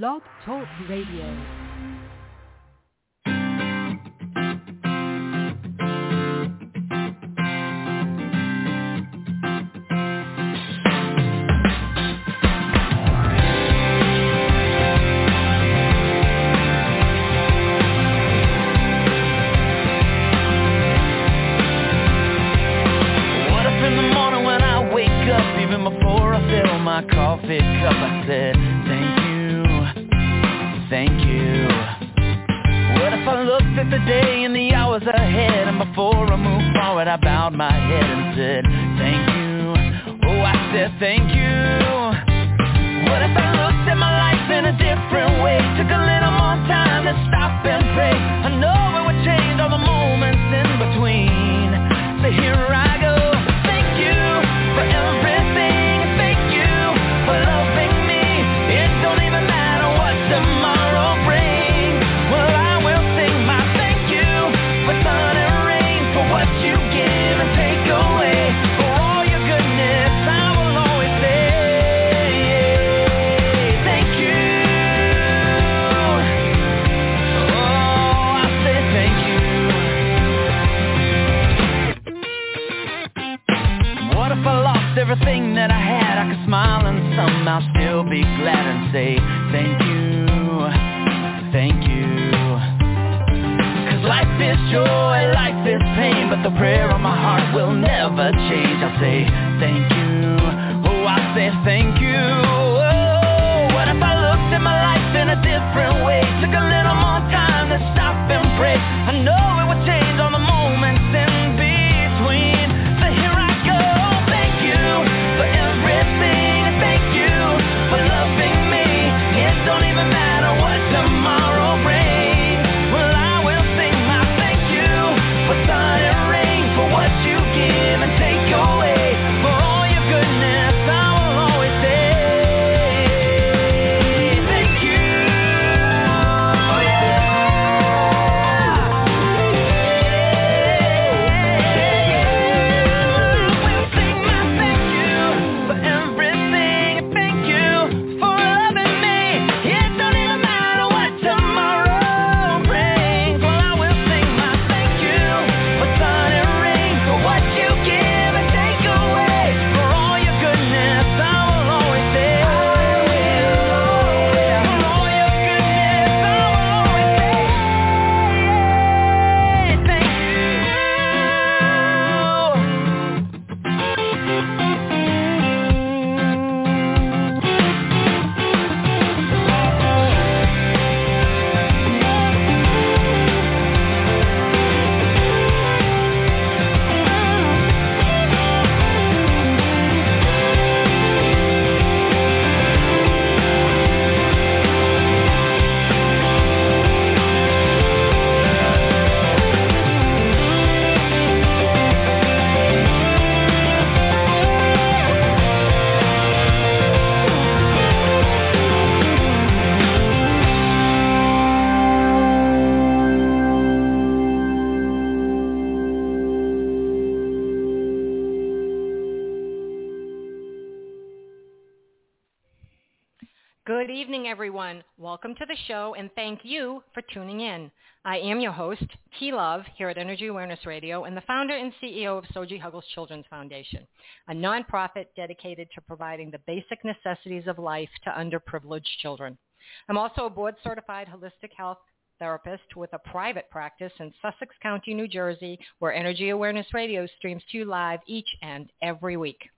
Blog Talk Radio. Welcome to the show, and thank you for tuning in. I am your host, T Love, here at Energy Awareness Radio, and the founder and CEO of Soji Huggles Children's Foundation, a nonprofit dedicated to providing the basic necessities of life to underprivileged children. I'm also a board-certified holistic health therapist with a private practice in Sussex County, New Jersey, where Energy Awareness Radio streams to you live each and every week.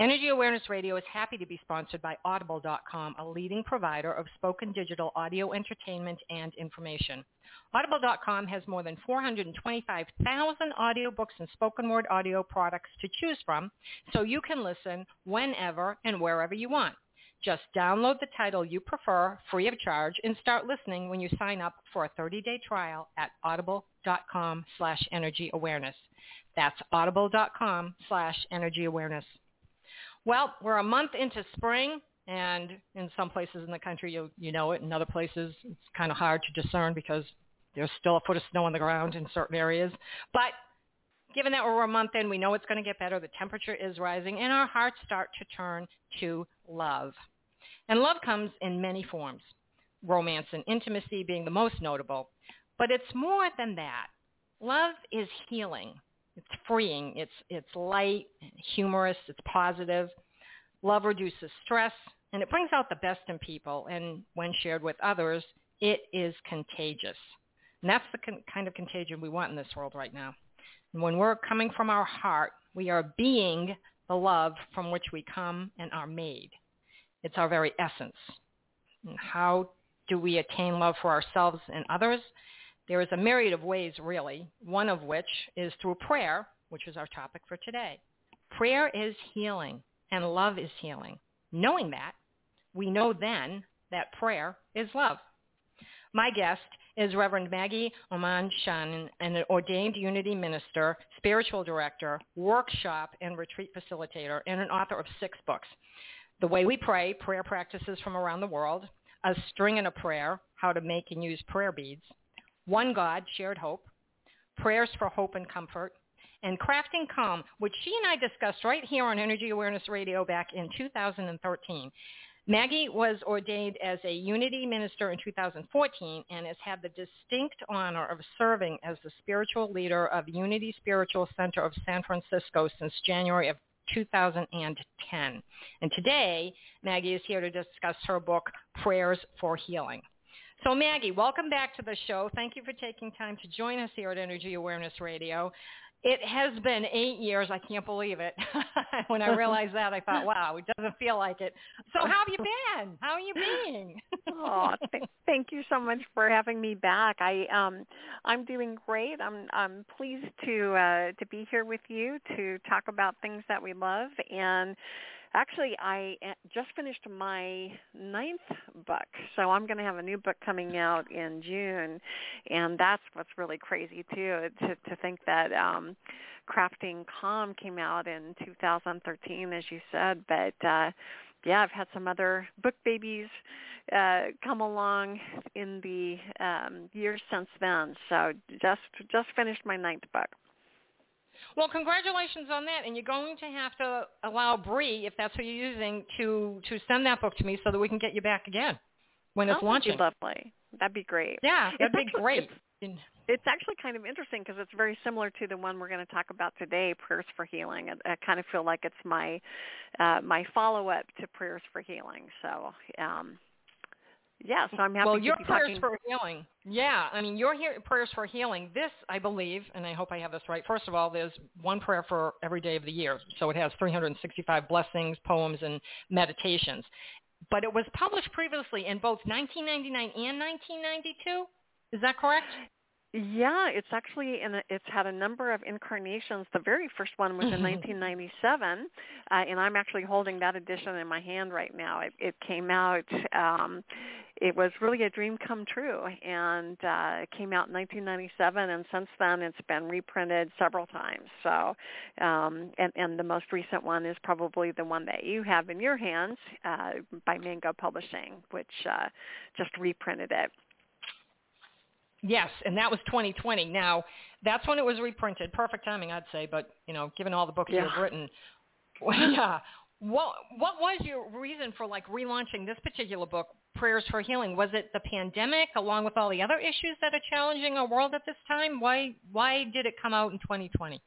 Energy Awareness Radio is happy to be sponsored by Audible.com, a leading provider of spoken digital audio entertainment and information. Audible.com has more than 425,000 audiobooks and spoken word audio products to choose from, so you can listen whenever and wherever you want. Just download the title you prefer free of charge and start listening when you sign up for a 30-day trial at audible.com slash energy awareness. That's audible.com slash energy awareness. Well, we're a month into spring, and in some places in the country, you, you know it. In other places, it's kind of hard to discern because there's still a foot of snow on the ground in certain areas. But given that we're a month in, we know it's going to get better. The temperature is rising, and our hearts start to turn to love. And love comes in many forms, romance and intimacy being the most notable. But it's more than that. Love is healing. It's freeing. It's, it's light, humorous. It's positive. Love reduces stress, and it brings out the best in people. And when shared with others, it is contagious. And that's the con- kind of contagion we want in this world right now. And when we're coming from our heart, we are being the love from which we come and are made. It's our very essence. And how do we attain love for ourselves and others? There is a myriad of ways, really, one of which is through prayer, which is our topic for today. Prayer is healing, and love is healing. Knowing that, we know then that prayer is love. My guest is Reverend Maggie Oman Shannon, an ordained unity minister, spiritual director, workshop and retreat facilitator, and an author of six books. The Way We Pray, Prayer Practices from Around the World, A String and a Prayer, How to Make and Use Prayer Beads, One God, Shared Hope, Prayers for Hope and Comfort, and Crafting Calm, which she and I discussed right here on Energy Awareness Radio back in 2013. Maggie was ordained as a Unity minister in 2014 and has had the distinct honor of serving as the spiritual leader of Unity Spiritual Center of San Francisco since January of 2010. And today, Maggie is here to discuss her book, Prayers for Healing. So Maggie, welcome back to the show. Thank you for taking time to join us here at Energy Awareness Radio. It has been eight years. I can't believe it. when I realized that, I thought, wow, it doesn't feel like it. So how have you been? How are you being? oh, th- thank you so much for having me back. I um, I'm doing great. I'm I'm pleased to uh, to be here with you to talk about things that we love and Actually, I uh, just finished my ninth book, so I'm going to have a new book coming out in June, and that's what's really crazy too. To to think that um, Crafting Calm came out in 2013, as you said, but. uh yeah, I've had some other book babies uh, come along in the um, years since then. So just just finished my ninth book. Well, congratulations on that, and you're going to have to allow Bree, if that's who you're using, to to send that book to me so that we can get you back again when it's oh, launching. That'd be lovely. That'd be great. Yeah, that'd it's be actually, great. It's, it's actually kind of interesting because it's very similar to the one we're going to talk about today, Prayers for Healing. I, I kind of feel like it's my uh, my follow up to Prayers for Healing. So um, yeah, so I'm happy well, your prayers talking. for healing. Yeah, I mean, your he- prayers for healing. This, I believe, and I hope I have this right. First of all, there's one prayer for every day of the year, so it has 365 blessings, poems, and meditations. But it was published previously in both 1999 and 1992. Is that correct? Yeah, it's actually in a, it's had a number of incarnations. The very first one was in 1997, uh, and I'm actually holding that edition in my hand right now. It, it came out. Um, it was really a dream come true, and uh, it came out in 1997, and since then it's been reprinted several times. So, um, and and the most recent one is probably the one that you have in your hands uh, by Mango Publishing, which uh, just reprinted it. Yes, and that was 2020. Now, that's when it was reprinted. Perfect timing, I'd say. But you know, given all the books yeah. you've written, yeah. What what was your reason for like relaunching this particular book, Prayers for Healing? Was it the pandemic, along with all the other issues that are challenging our world at this time? Why why did it come out in 2020?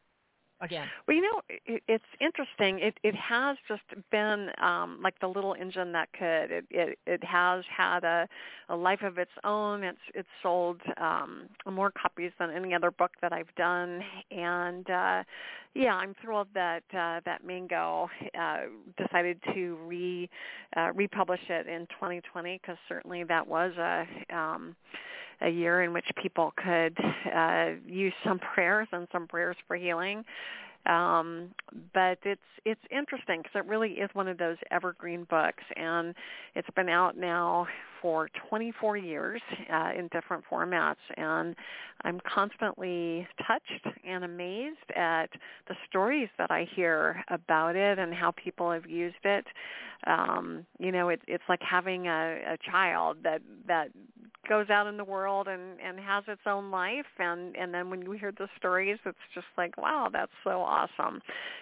Again? Well, you know, it, it's interesting. It it has just been um, like the little engine that could. It it, it has had a, a life of its own. It's it's sold um, more copies than any other book that I've done, and uh, yeah, I'm thrilled that uh, that Mango uh, decided to re uh, republish it in 2020 because certainly that was a um, a year in which people could uh, use some prayers and some prayers for healing. Um, but it's it's interesting because it really is one of those evergreen books, and it's been out now for 24 years uh, in different formats, and I'm constantly touched and amazed at the stories that I hear about it and how people have used it. Um, you know, it, it's like having a, a child that that goes out in the world and and has its own life. And and then when you hear the stories it's just like wow that's so awesome.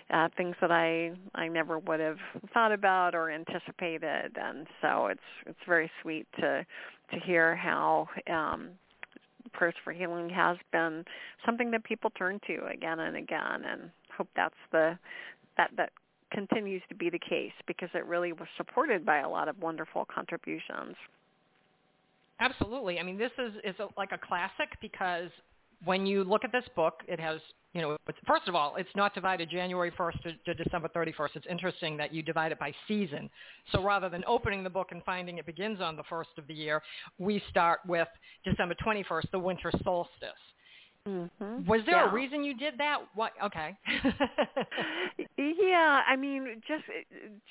Uh things that i i never would have thought about or anticipated. And so it's it's very sweet to to hear how um prayers for healing has been something that people turn to again and again. And hope that's the that that continues to be the case because it really was supported by a lot of wonderful contributions. Absolutely. I mean, this is is a, like a classic because when you look at this book, it has you know, first of all, it's not divided January 1st to, to, December 31st. It's interesting that you divide it by season. So rather than opening the book and finding it begins on the first of the year, we start with December 21st, the winter solstice. Mm-hmm. Was there yeah. a reason you did that? What? Okay. yeah, I mean, just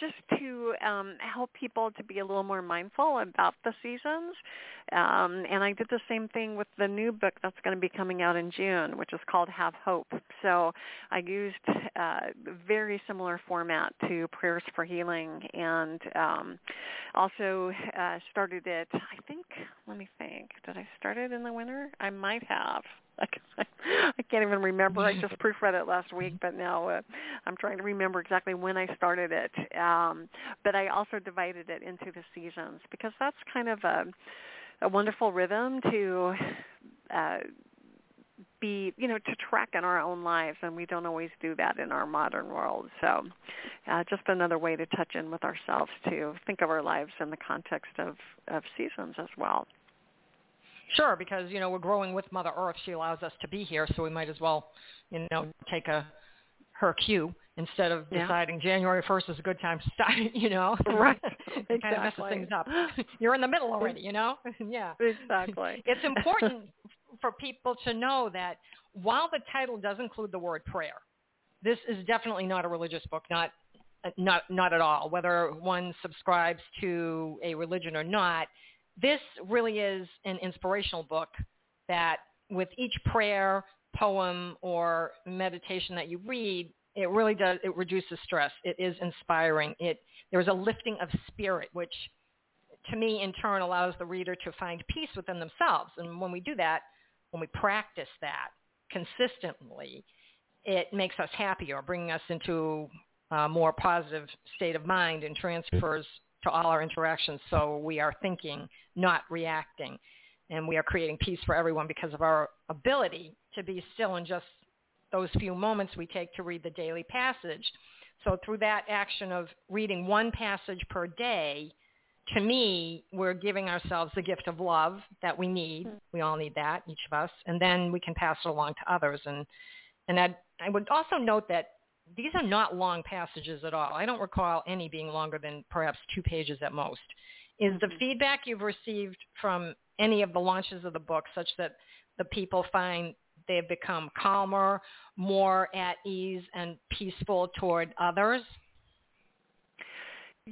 just to um, help people to be a little more mindful about the seasons, um, and I did the same thing with the new book that's going to be coming out in June, which is called Have Hope. So I used uh, very similar format to Prayers for Healing, and um, also uh, started it. I think. Let me think. Did I start it in the winter? I might have. I can't even remember. I just proofread it last week, but now uh, I'm trying to remember exactly when I started it. Um, but I also divided it into the seasons because that's kind of a, a wonderful rhythm to uh, be, you know, to track in our own lives, and we don't always do that in our modern world. So, uh, just another way to touch in with ourselves to think of our lives in the context of of seasons as well. Sure, because you know we're growing with Mother Earth. She allows us to be here, so we might as well, you know, take a her cue instead of yeah. deciding January first is a good time to start. You know, right? it kind of messes things up. You're in the middle already. You know, yeah, exactly. it's important for people to know that while the title does include the word prayer, this is definitely not a religious book. Not not not at all. Whether one subscribes to a religion or not this really is an inspirational book that with each prayer, poem, or meditation that you read, it really does, it reduces stress. It is inspiring. It, there's a lifting of spirit, which to me in turn allows the reader to find peace within themselves. And when we do that, when we practice that consistently, it makes us happier, bringing us into a more positive state of mind and transfers to all our interactions. So we are thinking, not reacting. And we are creating peace for everyone because of our ability to be still in just those few moments we take to read the daily passage. So through that action of reading one passage per day, to me, we're giving ourselves the gift of love that we need. Mm-hmm. We all need that, each of us. And then we can pass it along to others. And, and I'd, I would also note that these are not long passages at all. I don't recall any being longer than perhaps two pages at most. Is the mm-hmm. feedback you've received from any of the launches of the book such that the people find they've become calmer, more at ease, and peaceful toward others?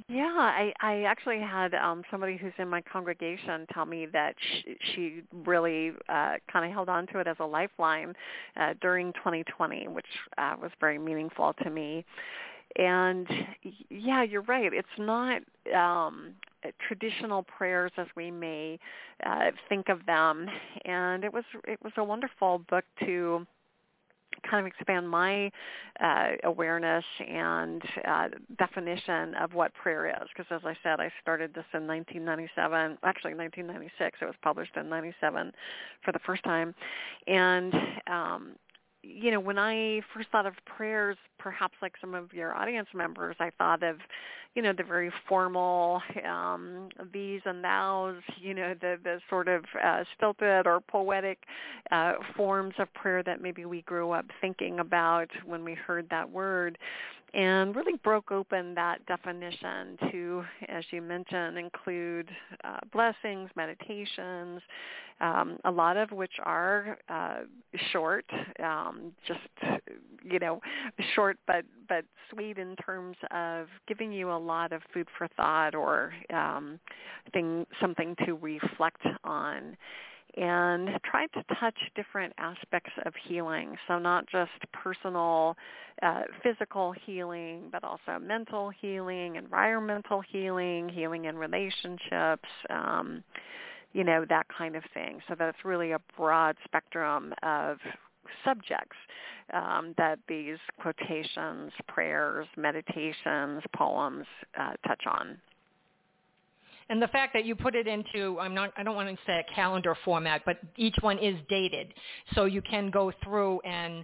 Yeah, I, I actually had um, somebody who's in my congregation tell me that she, she really uh, kind of held on to it as a lifeline uh, during 2020, which uh, was very meaningful to me. And yeah, you're right. It's not um, traditional prayers as we may uh, think of them, and it was it was a wonderful book to kind of expand my uh, awareness and uh, definition of what prayer is. Because as I said, I started this in 1997, actually 1996. It was published in 97 for the first time. And um, you know, when I first thought of prayers, perhaps like some of your audience members, I thought of, you know, the very formal um, these and thous, you know, the the sort of uh, stilted or poetic uh, forms of prayer that maybe we grew up thinking about when we heard that word and really broke open that definition to, as you mentioned, include uh, blessings, meditations, um, a lot of which are uh, short, um, just you know, short but but sweet in terms of giving you a lot of food for thought or um, thing something to reflect on and tried to touch different aspects of healing. So not just personal uh, physical healing, but also mental healing, environmental healing, healing in relationships, um, you know, that kind of thing. So that it's really a broad spectrum of subjects um, that these quotations, prayers, meditations, poems uh, touch on. And the fact that you put it into, I'm not, I don't want to say a calendar format, but each one is dated. So you can go through and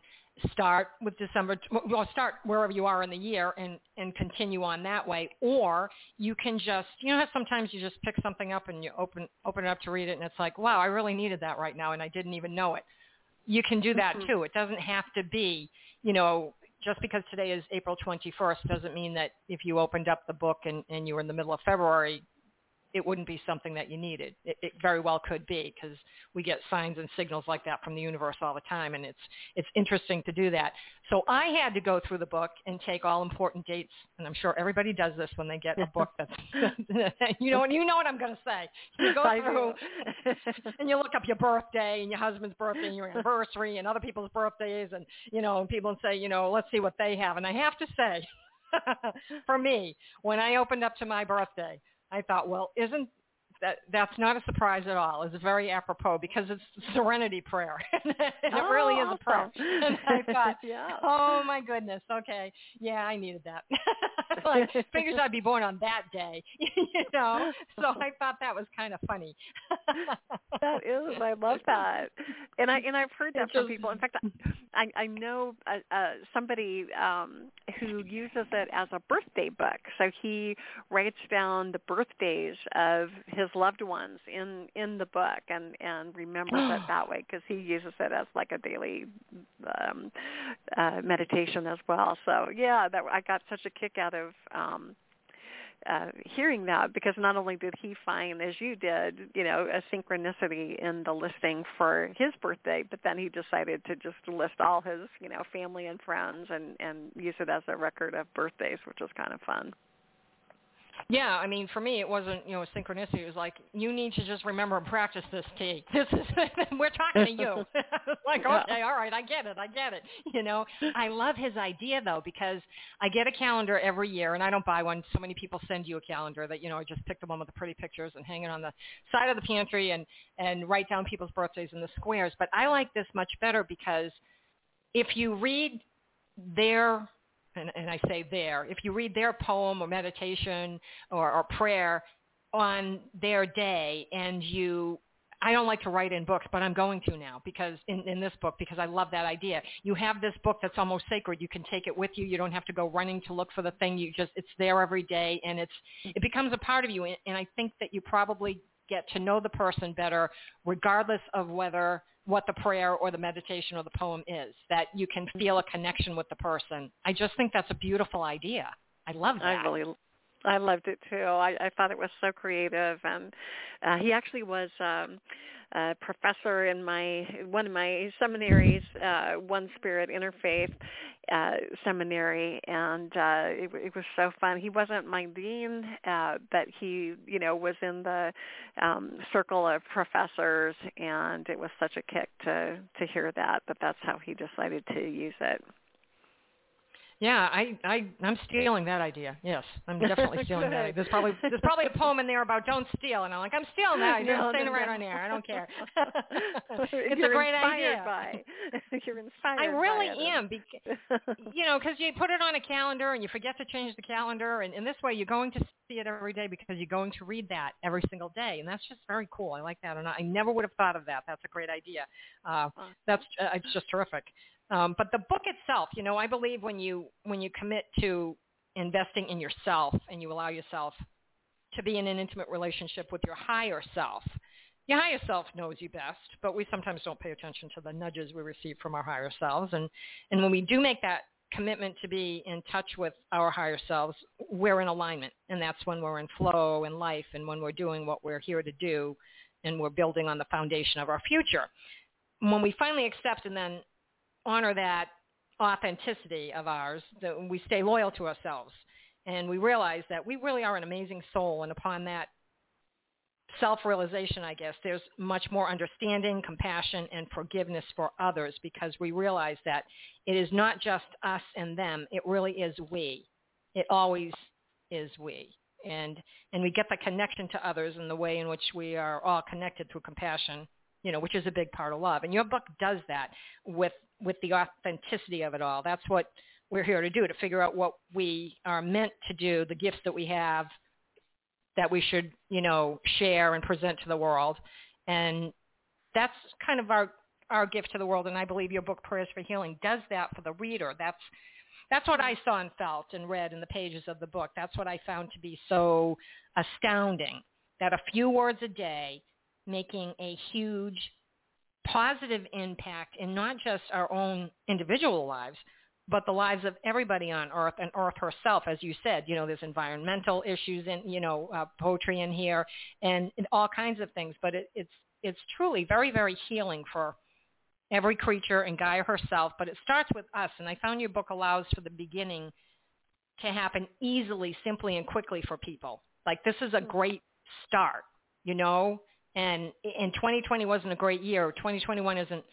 start with December, well, start wherever you are in the year and, and continue on that way. Or you can just, you know, sometimes you just pick something up and you open, open it up to read it and it's like, wow, I really needed that right now and I didn't even know it. You can do that mm-hmm. too. It doesn't have to be, you know, just because today is April 21st doesn't mean that if you opened up the book and, and you were in the middle of February, it wouldn't be something that you needed. It, it very well could be because we get signs and signals like that from the universe all the time, and it's it's interesting to do that. So I had to go through the book and take all important dates, and I'm sure everybody does this when they get a book that's you know you know what I'm going to say. You go through and you look up your birthday and your husband's birthday and your anniversary and other people's birthdays, and you know and people say you know let's see what they have, and I have to say. for me, when I opened up to my birthday, I thought, well, isn't that that's not a surprise at all. It's very apropos because it's Serenity Prayer, and it oh, really is awesome. a prayer. And I thought, yeah. oh my goodness, okay, yeah, I needed that. like, figures I'd be born on that day, you know. So I thought that was kind of funny. that is, I love that, and I and I've heard that from people. In fact, I I know uh, uh, somebody um, who uses it as a birthday book. So he writes down the birthdays of his his loved ones in in the book and and remembers it that way because he uses it as like a daily um uh meditation as well so yeah that i got such a kick out of um uh, hearing that because not only did he find, as you did, you know, a synchronicity in the listing for his birthday, but then he decided to just list all his, you know, family and friends and and use it as a record of birthdays, which was kind of fun. Yeah, I mean, for me, it wasn't you know synchronicity. It was like you need to just remember and practice this, T. This is we're talking to you. like, okay, all right, I get it, I get it. You know, I love his idea though because I get a calendar every year, and I don't buy one. So many people send you a calendar that you know I just pick the one with the pretty pictures and hang it on the side of the pantry and and write down people's birthdays in the squares. But I like this much better because if you read their and, and I say there, if you read their poem or meditation or, or prayer on their day and you I don't like to write in books, but I'm going to now because in, in this book because I love that idea. You have this book that's almost sacred. You can take it with you. You don't have to go running to look for the thing. You just it's there every day and it's it becomes a part of you. And, and I think that you probably get to know the person better regardless of whether what the prayer or the meditation or the poem is, that you can feel a connection with the person. I just think that's a beautiful idea. I love that. I really I loved it too. I, I thought it was so creative, and uh, he actually was um, a professor in my one of my seminaries, uh, One Spirit Interfaith uh, Seminary, and uh, it, it was so fun. He wasn't my dean, uh, but he, you know, was in the um, circle of professors, and it was such a kick to to hear that. But that's how he decided to use it. Yeah, I, I, I'm stealing that idea. Yes, I'm definitely stealing that. There's probably, there's probably a poem in there about don't steal, and I'm like, I'm stealing that idea. No, I'm saying no, it right no. on air. I don't care. it's You're a great idea. By. You're inspired. I really am, because, you know, because you put it on a calendar and you forget to change the calendar, and in this way, you're going to see it every day because you're going to read that every single day, and that's just very cool. I like that, and I never would have thought of that. That's a great idea. Uh, that's uh, it's just terrific. Um, but the book itself, you know, I believe when you when you commit to investing in yourself and you allow yourself to be in an intimate relationship with your higher self, your higher self knows you best, but we sometimes don't pay attention to the nudges we receive from our higher selves. And and when we do make that commitment to be in touch with our higher selves, we're in alignment, and that's when we're in flow in life, and when we're doing what we're here to do, and we're building on the foundation of our future. When we finally accept and then honor that authenticity of ours, that we stay loyal to ourselves. And we realize that we really are an amazing soul. And upon that self-realization, I guess, there's much more understanding, compassion, and forgiveness for others because we realize that it is not just us and them. It really is we. It always is we. and and we get the connection to others in the way in which we are all connected through compassion you know which is a big part of love and your book does that with with the authenticity of it all. That's what we're here to do to figure out what we are meant to do the gifts that we have that we should you know share and present to the world. And that's kind of our our gift to the world. And i believe your book prayers for healing does that for the reader. That's that's what I saw and felt and read in the pages of the book. That's what I found to be so astounding, that a few words a day making a huge positive impact in not just our own individual lives, but the lives of everybody on Earth and Earth herself, as you said. You know, there's environmental issues and you know uh, poetry in here and, and all kinds of things. But it, it's it's truly very very healing for every creature and Gaia herself, but it starts with us. And I found your book allows for the beginning to happen easily, simply, and quickly for people. Like this is a great start, you know. And in 2020 wasn't a great year. 2021 isn't.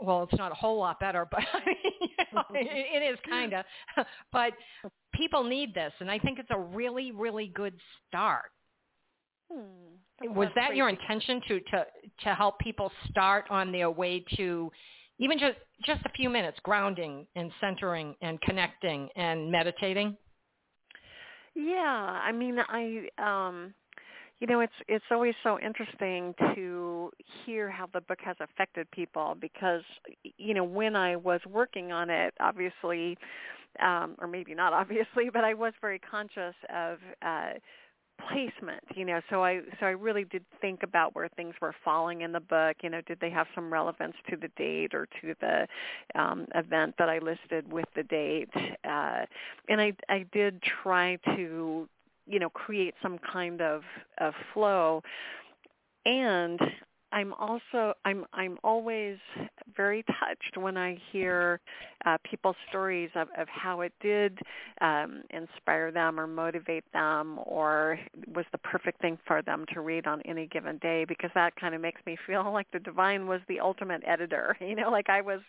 Well, it's not a whole lot better, but you know, it, it is kind of. But people need this, and I think it's a really, really good start. Hmm. Was that your intention to, to to help people start on their way to even just just a few minutes grounding and centering and connecting and meditating? Yeah, I mean, I um you know, it's it's always so interesting to hear how the book has affected people because you know, when I was working on it, obviously um or maybe not obviously, but I was very conscious of uh placement you know so i so i really did think about where things were falling in the book. You know did they have some relevance to the date or to the um event that i listed with the date? Uh and i i did try to you know create some kind of of flow. And I'm also I'm I'm always very touched when I hear uh, people's stories of, of how it did um, inspire them or motivate them or was the perfect thing for them to read on any given day because that kind of makes me feel like the divine was the ultimate editor. You know, like I was.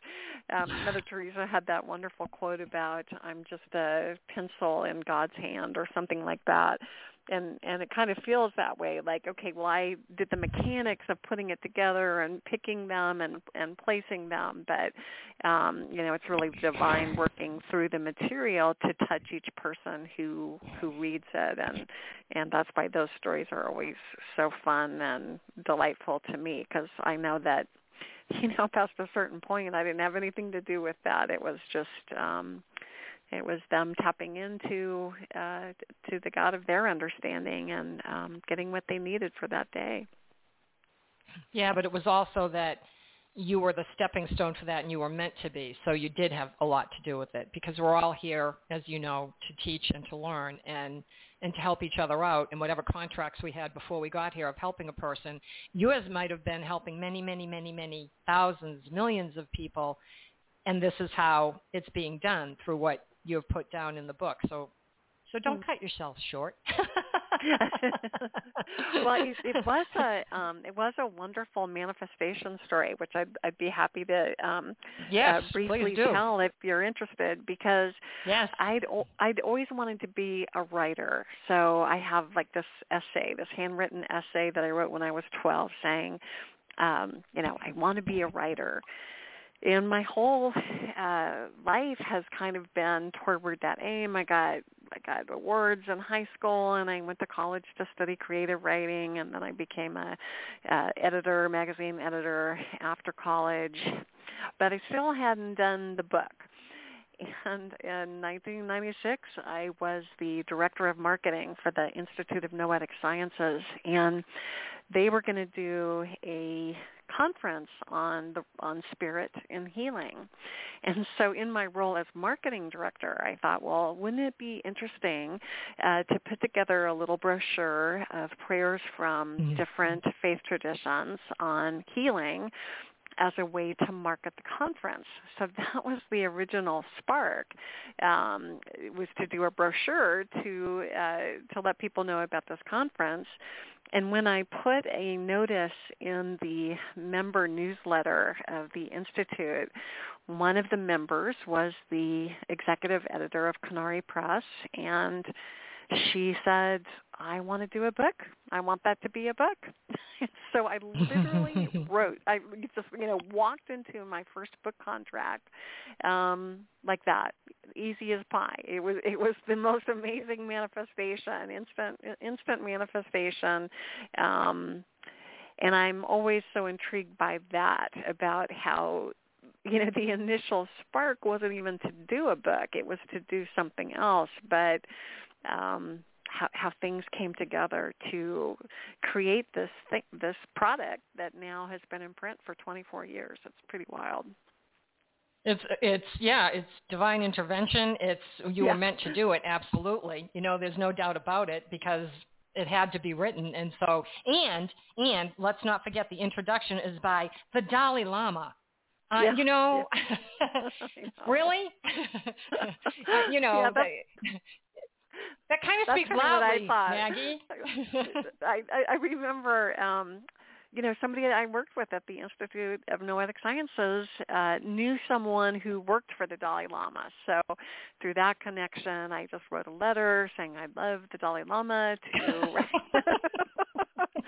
Um, Mother Teresa had that wonderful quote about I'm just a pencil in God's hand or something like that and and it kind of feels that way like okay well i did the mechanics of putting it together and picking them and and placing them but um you know it's really divine working through the material to touch each person who who reads it. And and that's why those stories are always so fun and delightful to me because i know that you know past a certain point i didn't have anything to do with that. It was just um it was them tapping into uh, to the God of their understanding and um, getting what they needed for that day. Yeah, but it was also that you were the stepping stone for that and you were meant to be. So you did have a lot to do with it because we're all here, as you know, to teach and to learn and and to help each other out in whatever contracts we had before we got here of helping a person. Yours might have been helping many, many, many, many thousands, millions of people. And this is how it's being done through what you have put down in the book. So so don't mm. cut yourself short. well, it, it, was a um, it was a wonderful manifestation story, which I'd, I'd be happy to um, yes, uh, briefly tell if you're interested, because yes. I'd I'd always wanted to be a writer. So I have like this essay, this handwritten essay that I wrote when I was 12, saying, um, you know, I want to be a writer and my whole uh life has kind of been toward that aim. I got I got awards in high school and I went to college to study creative writing and then I became a uh, editor, magazine editor after college. But I still hadn't done the book. And in 1996, I was the director of marketing for the Institute of Noetic Sciences, and they were going to do a conference on the on spirit and healing. And so in my role as marketing director, I thought, well, wouldn't it be interesting uh, to put together a little brochure of prayers from mm-hmm. different faith traditions on healing as a way to market the conference. So that was the original spark. Um, was to do a brochure to uh, to let people know about this conference. And when I put a notice in the member newsletter of the Institute, one of the members was the executive editor of Conari Press, and she said, I want to do a book. I want that to be a book. so I literally wrote. I just you know walked into my first book contract um, like that, easy as pie. It was it was the most amazing manifestation, instant instant manifestation. Um, and I'm always so intrigued by that about how you know the initial spark wasn't even to do a book it was to do something else but um how, how things came together to create this thing, this product that now has been in print for 24 years. It's pretty wild. It's it's yeah, it's divine intervention. It's you yeah. were meant to do it. Absolutely, you know, there's no doubt about it because it had to be written, and so and and let's not forget the introduction is by the Dalai Lama. Uh, yeah. You know, yeah. really? you know, yeah, that kind of That's speaks loudly, what I thought. Maggie. I, I, I remember, um, you know, somebody that I worked with at the Institute of Noetic Sciences uh, knew someone who worked for the Dalai Lama. So through that connection, I just wrote a letter saying I love the Dalai Lama to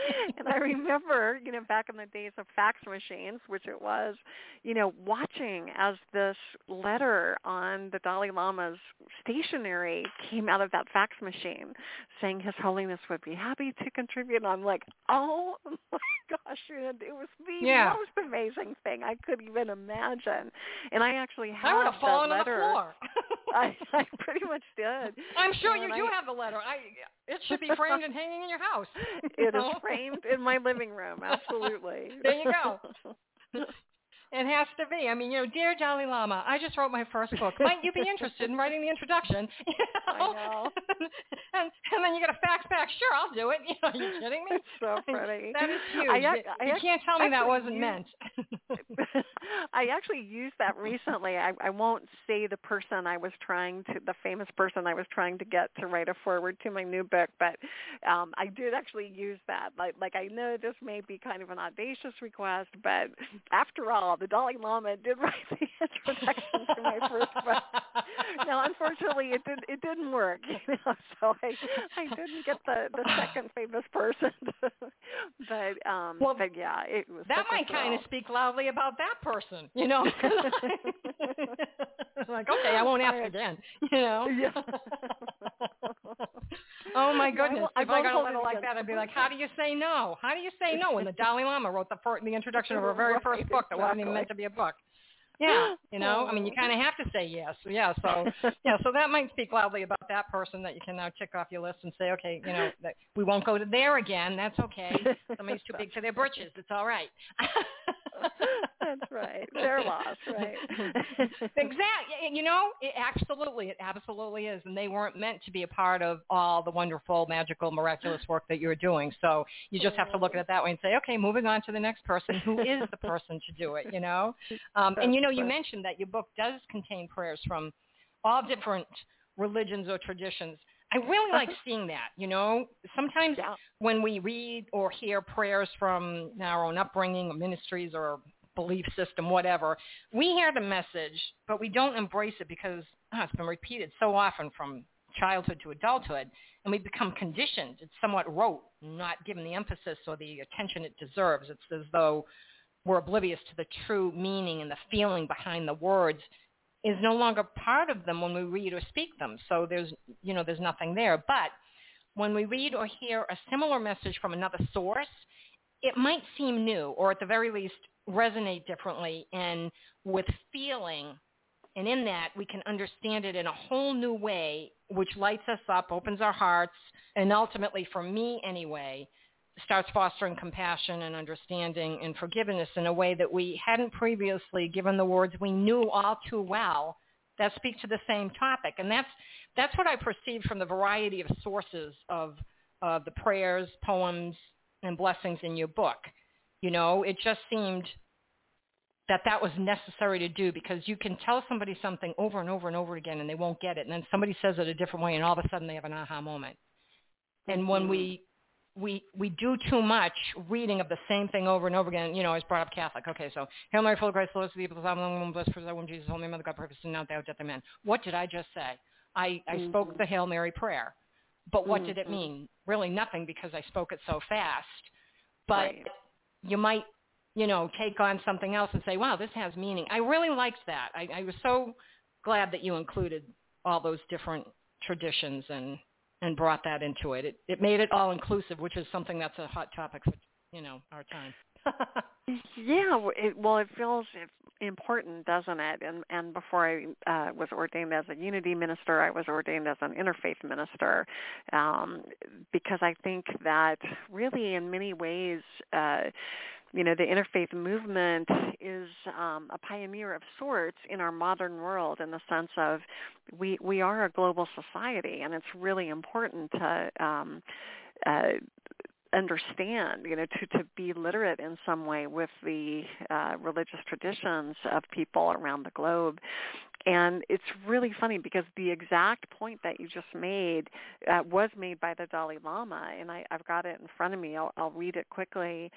and I remember, you know, back in the days of fax machines, which it was, you know, watching as this letter on the Dalai Lama's stationery came out of that fax machine saying His Holiness would be happy to contribute. And I'm like, oh my gosh, it was the yeah. most amazing thing I could even imagine. And I actually have I would have fallen letter. on the floor. I, I pretty much did. I'm sure and you I, do have the letter. I it should be framed and hanging in your house. It is framed in my living room. Absolutely. there you go. It has to be. I mean, you know, dear Dalai Lama, I just wrote my first book. Might you be interested in writing the introduction? You know? I know. and and then you get a fax back. Sure, I'll do it. You know, are you kidding me? It's so funny. That is huge. I, you, I, you can't tell me that wasn't used, meant. I actually used that recently. I, I won't say the person I was trying to, the famous person I was trying to get to write a forward to my new book, but um, I did actually use that. Like, like I know this may be kind of an audacious request, but after all, the Dalai Lama did write the introduction to my first book. now, unfortunately, it did it didn't work, you know, so I I didn't get the the second famous person. but um, well, but yeah, it was that might kind of speak loudly about that person, you know. like, okay, I won't ask again, you know. Yeah. oh my goodness! I if I got a letter like that, I'd be like, how do you say no? How do you say no when the Dalai Lama wrote the fir- the introduction of her very first book that wasn't even meant to be a book? Yeah, you know, I mean, you kind of have to say yes. Yeah, so yeah, so that might speak loudly about that person that you can now tick off your list and say, okay, you know, that we won't go to there again. That's okay. Somebody's too big for their britches. It's all right. That's right. Their loss, right? exactly. You know, it absolutely, it absolutely is. And they weren't meant to be a part of all the wonderful, magical, miraculous work that you're doing. So you just have to look at it that way and say, okay, moving on to the next person who is the person to do it. You know, um, and you know, you mentioned that your book does contain prayers from all different religions or traditions. I really like seeing that. You know, sometimes Yeah. when we read or hear prayers from our own upbringing or ministries or belief system, whatever, we hear the message, but we don't embrace it because ah, it's been repeated so often from childhood to adulthood, and we become conditioned. It's somewhat rote, not given the emphasis or the attention it deserves. It's as though we're oblivious to the true meaning and the feeling behind the words is no longer part of them when we read or speak them. So there's, you know, there's nothing there. But when we read or hear a similar message from another source, it might seem new or at the very least resonate differently and with feeling. And in that, we can understand it in a whole new way, which lights us up, opens our hearts, and ultimately, for me anyway, starts fostering compassion and understanding and forgiveness in a way that we hadn't previously given the words we knew all too well that speak to the same topic. And that's, that's what I perceived from the variety of sources of uh, the prayers, poems, and blessings in your book. You know, it just seemed that that was necessary to do because you can tell somebody something over and over and over again and they won't get it. And then somebody says it a different way and all of a sudden they have an aha moment. And when we we we do too much reading of the same thing over and over again. You know, I was brought up Catholic. Okay, so Hail Mary, full of grace, the Lord is with thee, blessed art thou, blessed fruit of thy womb, Jesus, Holy Mother, God, purpose, and now thou death, amen. What did I just say? I, I Mm-hmm. spoke the Hail Mary prayer. but what mm-hmm. did it mean? Really nothing because I spoke it so fast. But right. you might, you know, take on something else and say, wow, this has meaning. I really liked that. I, I was so glad that you included all those different traditions and and brought that into it. It it made it all inclusive, which is something that's a hot topic for you know our time. yeah, it, well, it feels important, doesn't it? And and before I uh, was ordained as a unity minister, I was ordained as an interfaith minister, um, because I think that really, in many ways. Uh, you know, the interfaith movement is um, a pioneer of sorts in our modern world in the sense of we we are a global society, and it's really important to um, uh, understand, you know, to, to be literate in some way with the uh, religious traditions of people around the globe. And it's really funny because the exact point that you just made uh, was made by the Dalai Lama, and I, I've got it in front of me. I'll, I'll read it quickly.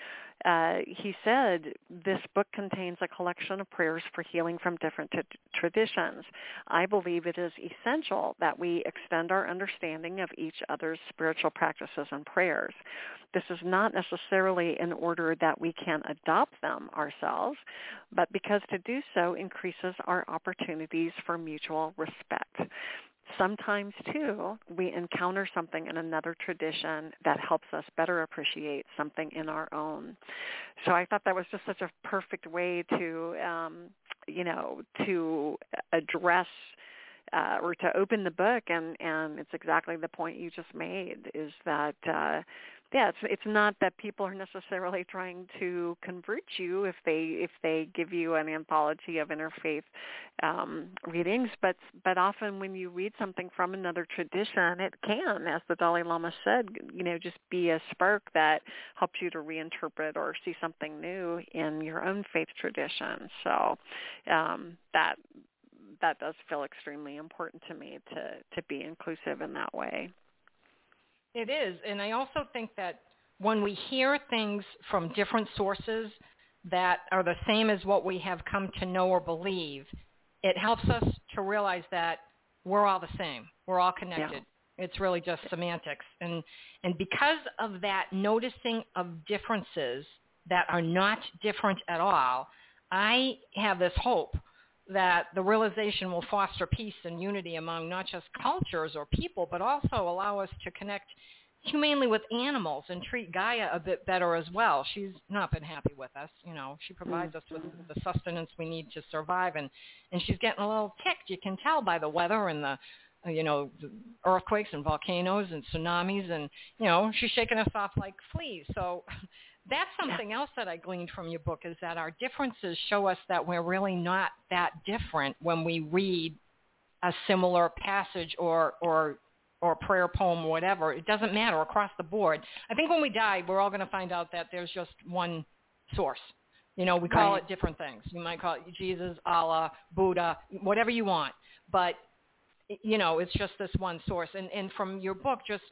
Uh, he said, this book contains a collection of prayers for healing from different t- traditions. I believe it is essential that we extend our understanding of each other's spiritual practices and prayers. This is not necessarily in order that we can adopt them ourselves, but because to do so increases our opportunities for mutual respect. Sometimes, too, we encounter something in another tradition that helps us better appreciate something in our own. So I thought that was just such a perfect way to, um, you know, to address uh, or to open the book, and and it's exactly the point you just made is that. Uh, yeah, it's it's not that people are necessarily trying to convert you if they if they give you an anthology of interfaith um, readings, but but often when you read something from another tradition, it can, as the Dalai Lama said, you know, just be a spark that helps you to reinterpret or see something new in your own faith tradition. So um, that that does feel extremely important to me to to be inclusive in that way. It is. And I also think that when we hear things from different sources that are the same as what we have come to know or believe, it helps us to realize that we're all the same. We're all connected. Yeah. It's really just semantics. And and because of that noticing of differences that are not different at all, I have this hope that the realization will foster peace and unity among not just cultures or people, but also allow us to connect humanely with animals and treat Gaia a bit better as well. She's not been happy with us. You know, she provides us with the sustenance we need to survive, and and she's getting a little ticked. You can tell by the weather and the you know earthquakes and volcanoes and tsunamis, and you know she's shaking us off like fleas. So that's something else that I gleaned from your book is that our differences show us that we're really not that different when we read a similar passage or or or prayer poem or whatever. It doesn't matter across the board. I think when we die, we're all going to find out that there's just one source. You know, we call right. it different things. You might call it Jesus, Allah, Buddha, whatever you want. But you know, it's just this one source. And and from your book, just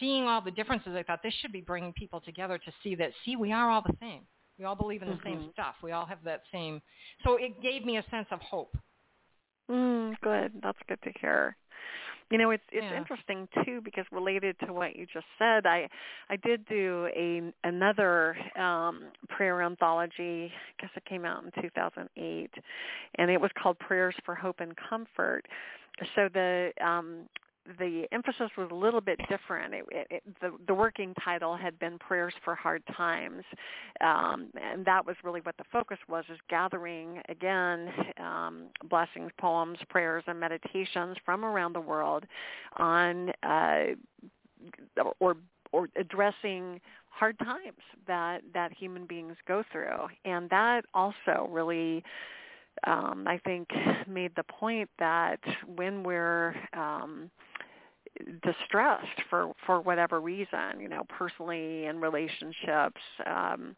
seeing all the differences, I thought this should be bringing people together to see that, see, we are all the same. We all believe in the mm-hmm. same stuff. We all have that same. So it gave me a sense of hope. Mm, good. That's good to hear. You know, it's it's yeah. interesting too because related to what you just said, I I did do a another um, prayer anthology. I guess it came out in 2008, and it was called Prayers for Hope and Comfort. So the um, the emphasis was a little bit different. It, it, it, the, the working title had been Prayers for Hard Times, um, and that was really what the focus was, is gathering, again, um, blessings, poems, prayers, and meditations from around the world on uh, or or addressing hard times that that human beings go through, and that also really um, I think made the point that when we're um, distressed for for whatever reason you know personally in relationships um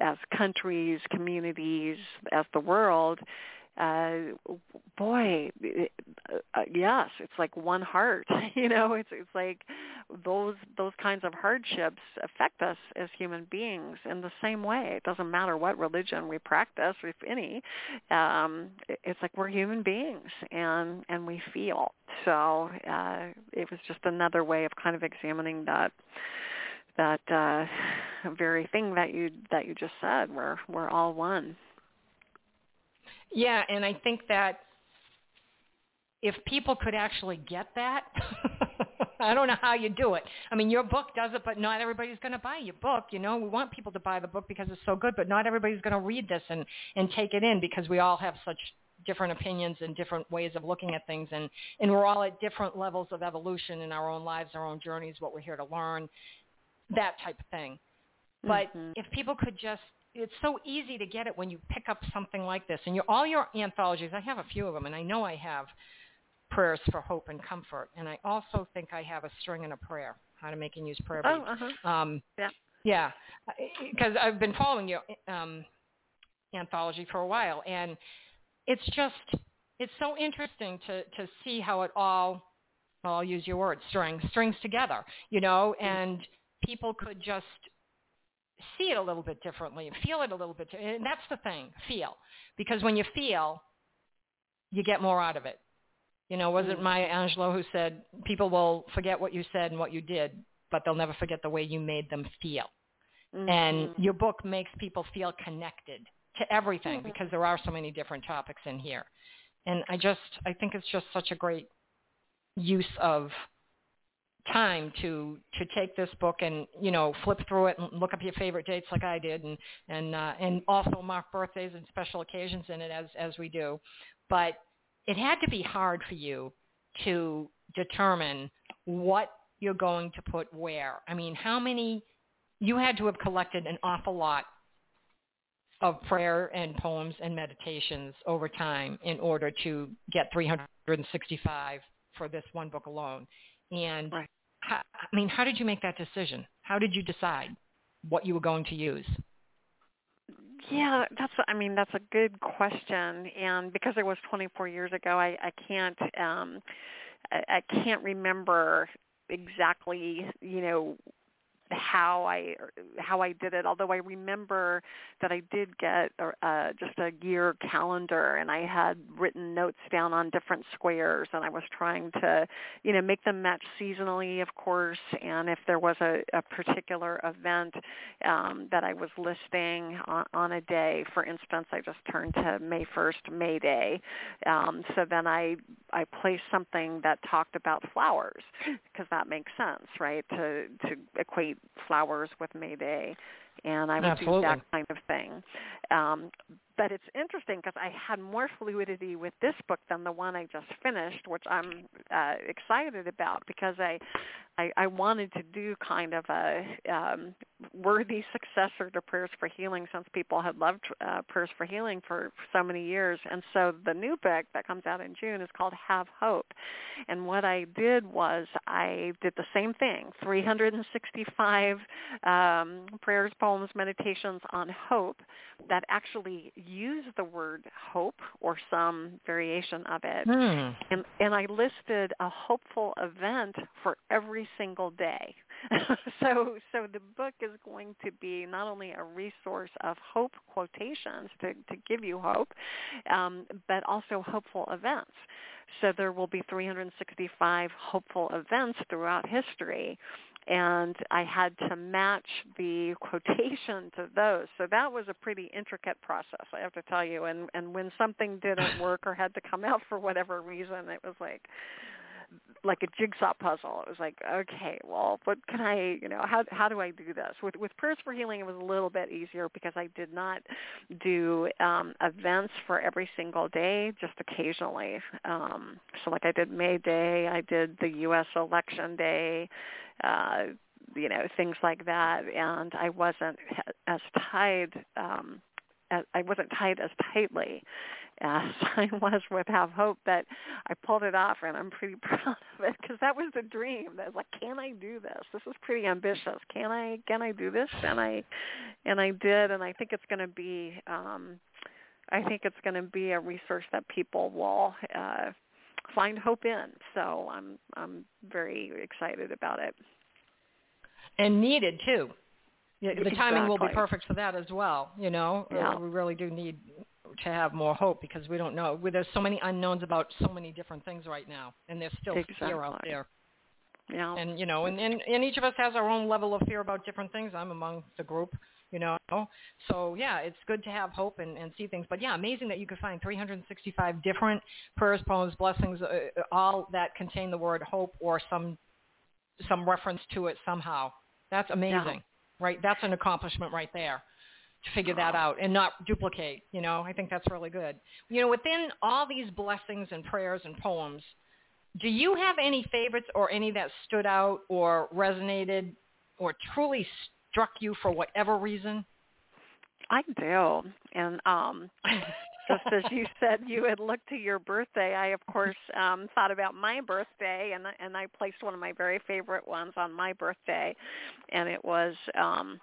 as countries communities as the world uh boy it, uh, yes it's like one heart you know it's it's like those those kinds of hardships affect us as human beings in the same way. It doesn't matter what religion we practice if any um it's like we're human beings and and we feel. So uh it was just another way of kind of examining that that uh very thing that you that you just said. We're we're all one yeah, and I think that if people could actually get that, I don't know how you do it. I mean, your book does it, but not everybody's going to buy your book. You know, we want people to buy the book because it's so good, but not everybody's going to read this and and take it in because we all have such different opinions and different ways of looking at things and and we're all at different levels of evolution in our own lives, our own journeys, what we're here to learn, that type of thing. But mm-hmm. if people could just it's so easy to get it when you pick up something like this. And your, all your anthologies, I have a few of them, and I know I have prayers for hope and comfort. And I also think I have a string and a prayer, how to make and use prayer. Beads. Oh, uh-huh. Um, yeah. Yeah, because I've been following your um, anthology for a while, and it's just it's so interesting to to see how it all. Well, I'll use your word, string strings together, you know, mm. and people could just see it a little bit differently, feel it a little bit, and that's the thing, feel. Because when you feel, you get more out of it. You know, was it mm-hmm. Maya Angelou who said, people will forget what you said and what you did, but they'll never forget the way you made them feel. Mm-hmm. And your book makes people feel connected to everything mm-hmm. because there are so many different topics in here. And I just, I think it's just such a great use of time to to take this book and you know flip through it and look up your favorite dates like I did and and uh, and also mark birthdays and special occasions in it as as we do, but it had to be hard for you to determine what you're going to put where. I mean, how many you had to have collected an awful lot of prayer and poems and meditations over time in order to get 365 for this one book alone. And right how, I mean, how did you make that decision? How did you decide what you were going to use? Yeah, that's I mean that's a good question, and because it was 24 years ago, I, I can't um, I, I can't remember exactly you know how I how I did it. Although I remember that I did get uh, just a year calendar, and I had written notes down on different squares, and I was trying to, you know, make them match seasonally, of course. And if there was a, a particular event um, that I was listing on, on a day, for instance, I just turned to May 1st, May Day. Um, so then I I placed something that talked about flowers because that makes sense, right? To to equate flowers with May Day, and I would Absolutely. do that kind of thing. Um, but it's interesting because I had more fluidity with this book than the one I just finished, which I'm uh, excited about because I, I, I wanted to do kind of a um, worthy successor to Prayers for Healing since people had loved uh, Prayers for Healing for, for so many years. And so the new book that comes out in June is called Have Hope. And what I did was I did the same thing, 365 um, prayers, poems, meditations on hope that actually use the word hope or some variation of it. Mm. And, and I listed a hopeful event for every single day. so so the book is going to be not only a resource of hope quotations to, to give you hope, um, but also hopeful events. So there will be 365 hopeful events throughout history and I had to match the quotation to those. So that was a pretty intricate process, I have to tell you. And and when something didn't work or had to come out for whatever reason, it was like like a jigsaw puzzle. It was like, okay, well, what can I, you know, how how do I do this? With with prayers for healing, it was a little bit easier because I did not do um, events for every single day, just occasionally. Um, so like I did May Day, I did the U.S. Election Day, uh, you know, things like that, and I wasn't as tied. Um, I wasn't tied as tightly as I was with Have Hope, but I pulled it off, and I'm pretty proud of it because that was the dream. That was like, can I do this? This is pretty ambitious. Can I? Can I do this? And I, and I did, and I think it's going to be. um I think it's going to be a resource that people will uh, find hope in. So I'm I'm very excited about it. And needed too. Yeah, the timing will be perfect for that as well. You know, Yeah. Uh, we really do need to have more hope because we don't know. There's so many unknowns about so many different things right now, and there's still fear out there. Yeah. and you know and, and and each of us has our own level of fear about different things i'm among the group you know so yeah it's good to have hope and, and see things but yeah amazing that you could find 365 different prayers poems blessings uh, all that contain the word hope or some some reference to it somehow that's amazing right that's an accomplishment right there to figure that out and not duplicate you know i think that's really good you know within all these blessings and prayers and poems do you have any favorites or any that stood out or resonated or truly struck you for whatever reason? I do. And um just as you said you had looked to your birthday, I of course um thought about my birthday and and I placed one of my very favorite ones on my birthday and it was um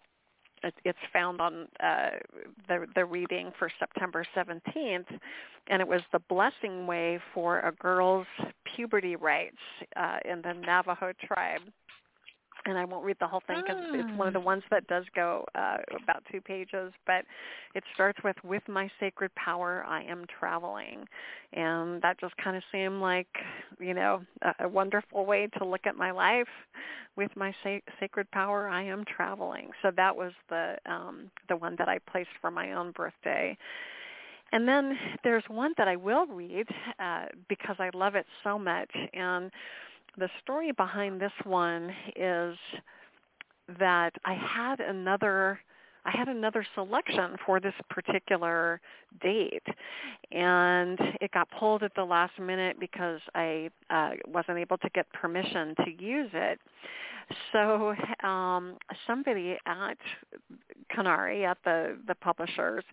it's found on uh, the the reading for September 17th, and it was the blessing way for a girl's puberty rites uh, in the Navajo tribe. And I won't read the whole thing because it's one of the ones that does go uh, about two pages. But it starts with "With my sacred power, I am traveling," and that just kind of seemed like, you know, a, a wonderful way to look at my life. With my sa- sacred power i am traveling. So that was the um the one that i placed for my own birthday. And then there's one that i will read uh because i love it so much and the story behind this one is that i had another I had another selection for this particular date, and it got pulled at the last minute because I uh, wasn't able to get permission to use it. So um, somebody at Conari, at the the publishers,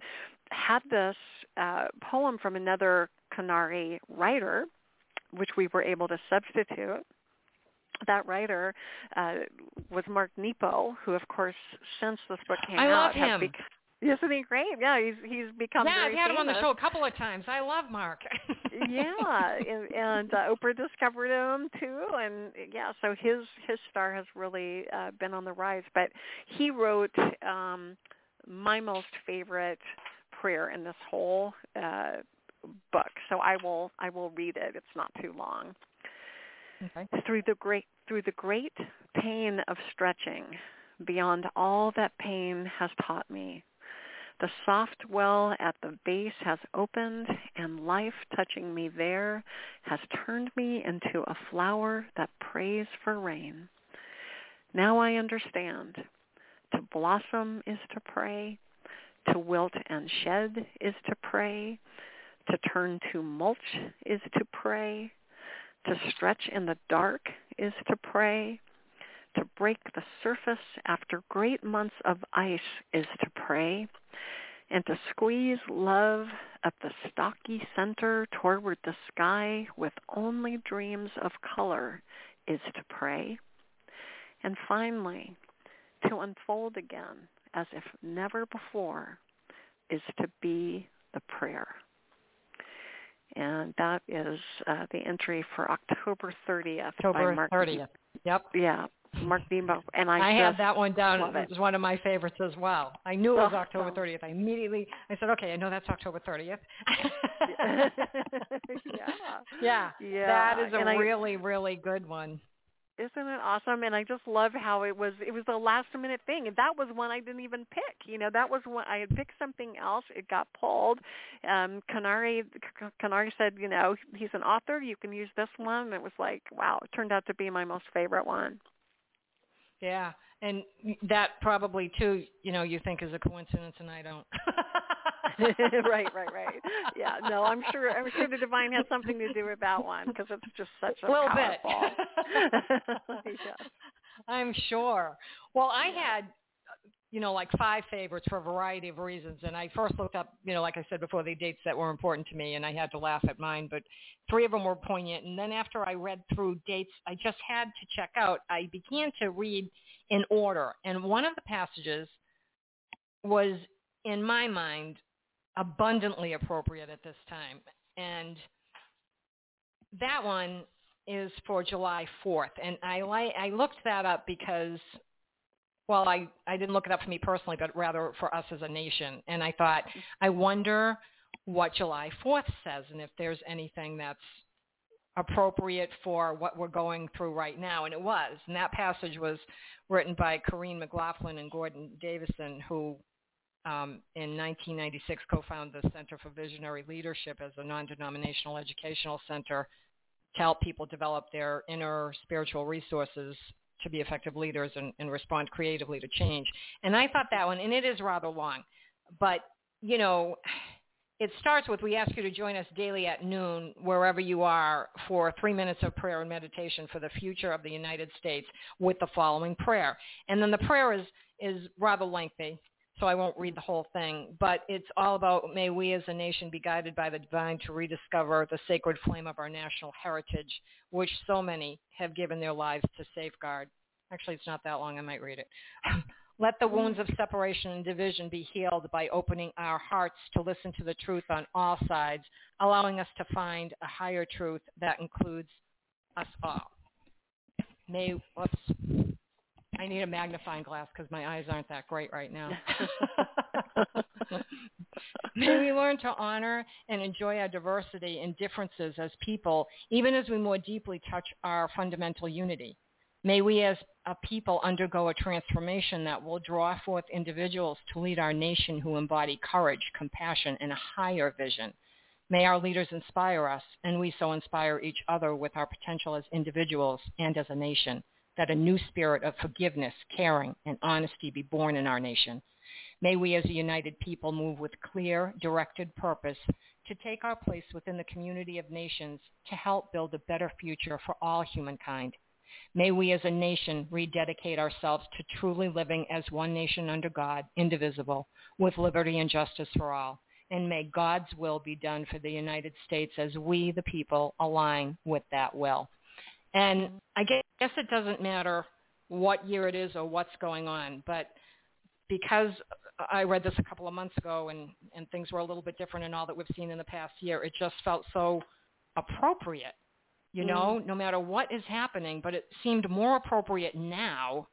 had this uh, poem from another Conari writer, which we were able to substitute that writer uh, was Mark Nepo, who, of course, since this book came I out, love has him. bec- isn't he great? Yeah, he's he's become yeah, I've had him on the show a couple of times. I love Mark. yeah, and, and uh, Oprah discovered him too, and yeah, so his his star has really uh, been on the rise. But he wrote um, my most favorite prayer in this whole uh, book, so I will I will read it. It's not too long. okay. through the great through the great pain of stretching beyond all that pain has taught me the soft well at the base has opened and life touching me there has turned me into a flower that prays for rain now i understand to blossom is to pray to wilt and shed is to pray to turn to mulch is to pray to stretch in the dark is to pray. To break the surface after great months of ice is to pray. And to squeeze love at the stocky center toward the sky with only dreams of color is to pray. And finally, to unfold again as if never before is to be the prayer and that is uh, the entry for October 30th by October Mark. 30th. Yep. Yeah, Mark Nepo, and I, I have that one down. It it. was one of my favorites as well. I knew it was Oh, October oh. 30th. I immediately, I said, okay, I know that's October 30th. yeah, yeah. yeah. That is a and I- really, really good one. Isn't it awesome? And I just love how it was. It was the last minute thing, and that was one I didn't even pick. You know, that was when I had picked something else. It got pulled. Um, Conari Conari said, you know, he's an author. You can use this one. And it was like, wow, it turned out to be my most favorite one. Yeah. And that probably too, you know, you think is a coincidence and I don't. right, right, right. Yeah, no, I'm sure. I'm sure the divine has something to do with that one because it's just such a little powerful. bit. yes. I'm sure. Well, I had, you know, like five favorites for a variety of reasons. And I first looked up, you know, like I said before, the dates that were important to me, and I had to laugh at mine. But three of them were poignant. And then after I read through dates, I just had to check out. I began to read in order, and one of the passages was, in my mind, abundantly appropriate at this time. And that one is for July 4th. And I, li- I looked that up because, well, I, I didn't look it up for me personally, but rather for us as a nation. And I thought, I wonder what July 4th says and if there's anything that's appropriate for what we're going through right now. And it was. And that passage was written by Corinne McLaughlin and Gordon Davidson, who um, in 1996 co-founded the Center for Visionary Leadership as a non-denominational educational center to help people develop their inner spiritual resources to be effective leaders and, and respond creatively to change. And I thought that one, and it is rather long, but you know, it starts with we ask you to join us daily at noon wherever you are for three minutes of prayer and meditation for the future of the United States with the following prayer. And then the prayer is, is rather lengthy, so I won't read the whole thing, but it's all about may we as a nation be guided by the divine to rediscover the sacred flame of our national heritage, which so many have given their lives to safeguard. Actually, it's not that long. I might read it. Let the wounds of separation and division be healed by opening our hearts to listen to the truth on all sides, allowing us to find a higher truth that includes us all. May, whoops, I need a magnifying glass because my eyes aren't that great right now. May we learn to honor and enjoy our diversity and differences as people, even as we more deeply touch our fundamental unity. May we as a people undergo a transformation that will draw forth individuals to lead our nation who embody courage, compassion, and a higher vision. May our leaders inspire us, and we so inspire each other with our potential as individuals and as a nation, that a new spirit of forgiveness, caring, and honesty be born in our nation. May we as a united people move with clear, directed purpose to take our place within the community of nations to help build a better future for all humankind May we as a nation rededicate ourselves to truly living as one nation under God, indivisible, with liberty and justice for all. And may God's will be done for the United States as we, the people, align with that will. And I guess it doesn't matter what year it is or what's going on, but because I read this a couple of months ago and, and things were a little bit different in all that we've seen in the past year, it just felt so appropriate you know, mm. no matter what is happening, but it seemed more appropriate now